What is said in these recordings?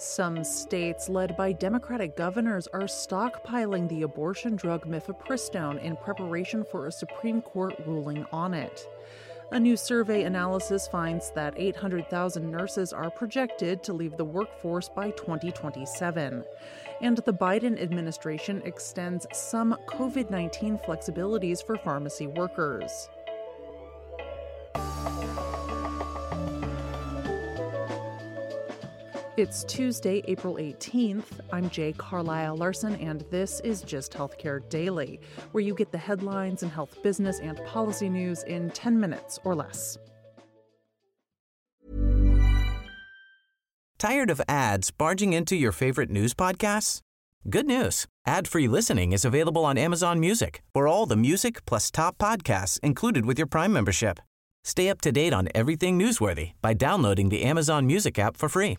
Some states, led by Democratic governors, are stockpiling the abortion drug mifepristone in preparation for a Supreme Court ruling on it. A new survey analysis finds that 800,000 nurses are projected to leave the workforce by 2027. And the Biden administration extends some COVID 19 flexibilities for pharmacy workers. It's Tuesday, April 18th. I'm Jay Carlisle Larson, and this is Gist Healthcare Daily, where you get the headlines and health business and policy news in 10 minutes or less. Tired of ads barging into your favorite news podcasts? Good news. Ad-free listening is available on Amazon Music for all the music plus top podcasts included with your Prime membership. Stay up to date on everything newsworthy by downloading the Amazon Music app for free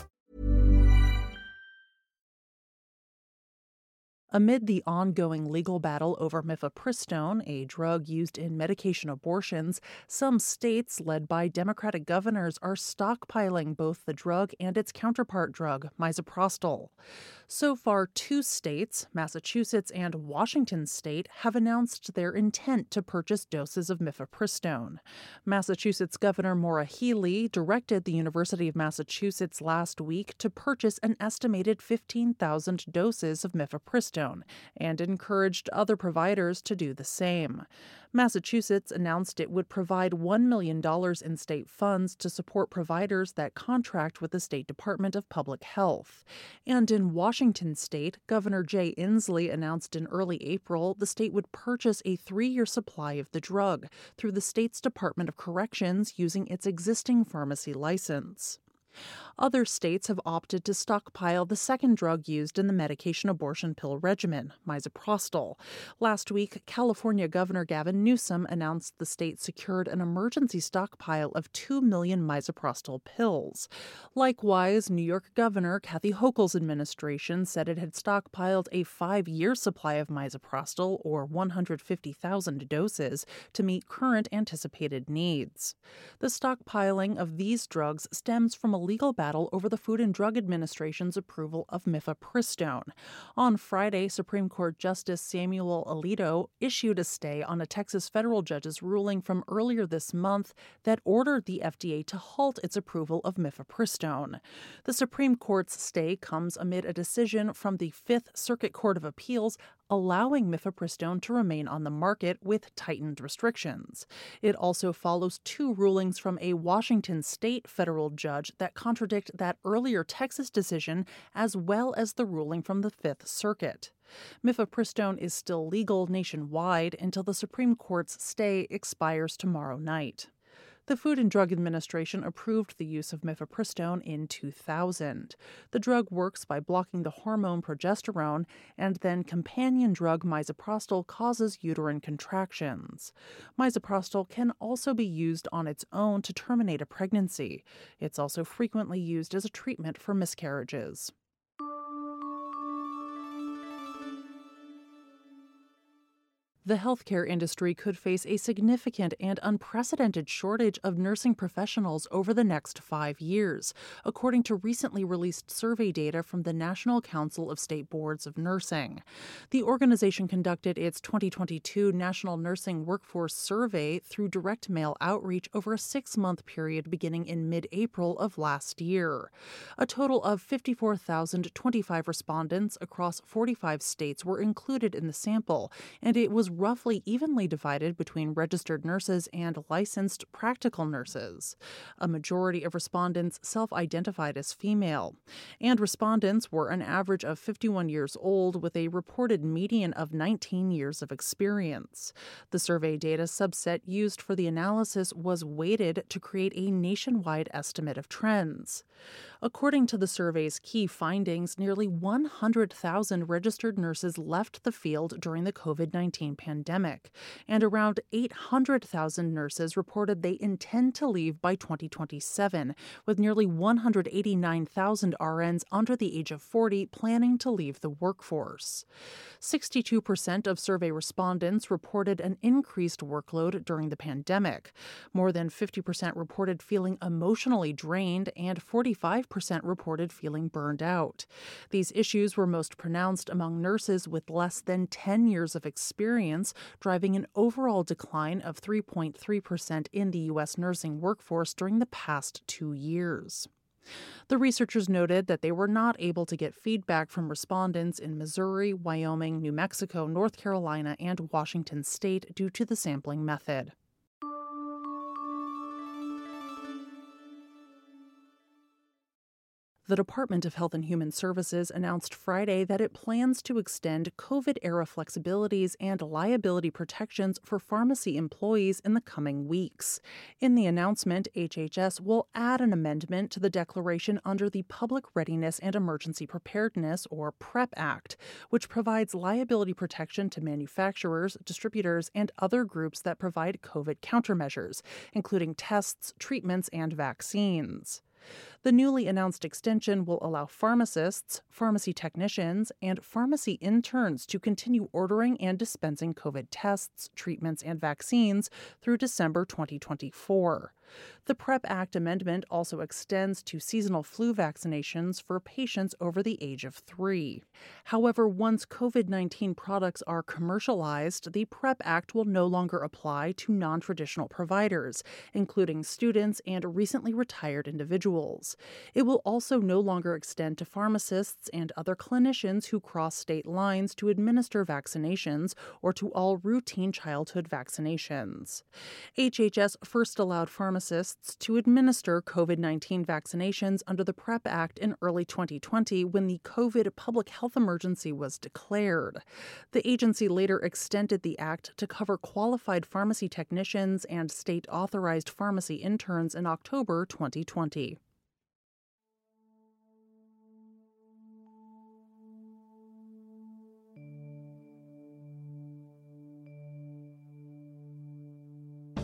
Amid the ongoing legal battle over mifepristone, a drug used in medication abortions, some states, led by Democratic governors, are stockpiling both the drug and its counterpart drug, misoprostol. So far, two states, Massachusetts and Washington state, have announced their intent to purchase doses of mifepristone. Massachusetts Governor Maura Healey directed the University of Massachusetts last week to purchase an estimated 15,000 doses of mifepristone and encouraged other providers to do the same. Massachusetts announced it would provide $1 million in state funds to support providers that contract with the State Department of Public Health. And in Washington state, Governor Jay Inslee announced in early April the state would purchase a three year supply of the drug through the state's Department of Corrections using its existing pharmacy license. Other states have opted to stockpile the second drug used in the medication abortion pill regimen, misoprostol. Last week, California Governor Gavin Newsom announced the state secured an emergency stockpile of 2 million misoprostol pills. Likewise, New York Governor Kathy Hochul's administration said it had stockpiled a five year supply of misoprostol, or 150,000 doses, to meet current anticipated needs. The stockpiling of these drugs stems from a legal battle over the Food and Drug Administration's approval of mifepristone. On Friday, Supreme Court Justice Samuel Alito issued a stay on a Texas federal judge's ruling from earlier this month that ordered the FDA to halt its approval of mifepristone. The Supreme Court's stay comes amid a decision from the Fifth Circuit Court of Appeals allowing mifepristone to remain on the market with tightened restrictions. It also follows two rulings from a Washington state federal judge that contradict that earlier Texas decision as well as the ruling from the Fifth Circuit. Mifepristone is still legal nationwide until the Supreme Court's stay expires tomorrow night. The Food and Drug Administration approved the use of mifepristone in 2000. The drug works by blocking the hormone progesterone, and then companion drug misoprostol causes uterine contractions. Misoprostol can also be used on its own to terminate a pregnancy. It's also frequently used as a treatment for miscarriages. The healthcare industry could face a significant and unprecedented shortage of nursing professionals over the next five years, according to recently released survey data from the National Council of State Boards of Nursing. The organization conducted its 2022 National Nursing Workforce Survey through direct mail outreach over a six month period beginning in mid April of last year. A total of 54,025 respondents across 45 states were included in the sample, and it was roughly evenly divided between registered nurses and licensed practical nurses. A majority of respondents self identified as female, and respondents were an average of 51 years old with a reported median of 19 years of experience. The survey data subset used for the analysis was weighted to create a nationwide estimate of trends. According to the survey's key findings, nearly 100,000 registered nurses left the field during the COVID 19 pandemic, and around 800,000 nurses reported they intend to leave by 2027, with nearly 189,000 RNs under the age of 40 planning to leave the workforce. 62% of survey respondents reported an increased workload during the pandemic. More than 50% reported feeling emotionally drained, and 45 percent reported feeling burned out. These issues were most pronounced among nurses with less than 10 years of experience, driving an overall decline of 3.3% in the U.S. nursing workforce during the past two years. The researchers noted that they were not able to get feedback from respondents in Missouri, Wyoming, New Mexico, North Carolina, and Washington state due to the sampling method. The Department of Health and Human Services announced Friday that it plans to extend COVID era flexibilities and liability protections for pharmacy employees in the coming weeks. In the announcement, HHS will add an amendment to the declaration under the Public Readiness and Emergency Preparedness, or PrEP Act, which provides liability protection to manufacturers, distributors, and other groups that provide COVID countermeasures, including tests, treatments, and vaccines. The newly announced extension will allow pharmacists, pharmacy technicians, and pharmacy interns to continue ordering and dispensing COVID tests, treatments, and vaccines through December 2024. The PrEP Act amendment also extends to seasonal flu vaccinations for patients over the age of three. However, once COVID 19 products are commercialized, the PrEP Act will no longer apply to non traditional providers, including students and recently retired individuals. It will also no longer extend to pharmacists and other clinicians who cross state lines to administer vaccinations or to all routine childhood vaccinations. HHS first allowed pharmacists pharmacists to administer COVID 19 vaccinations under the PrEP Act in early 2020 when the COVID public health emergency was declared. The agency later extended the act to cover qualified pharmacy technicians and state authorized pharmacy interns in October 2020.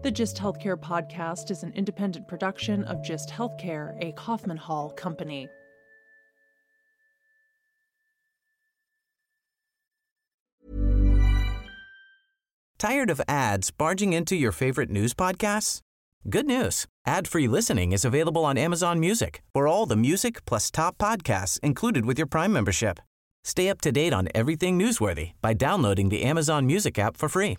The Gist Healthcare podcast is an independent production of Gist Healthcare, a Kaufman Hall company. Tired of ads barging into your favorite news podcasts? Good news. Ad-free listening is available on Amazon Music. For all the music plus top podcasts included with your Prime membership. Stay up to date on everything newsworthy by downloading the Amazon Music app for free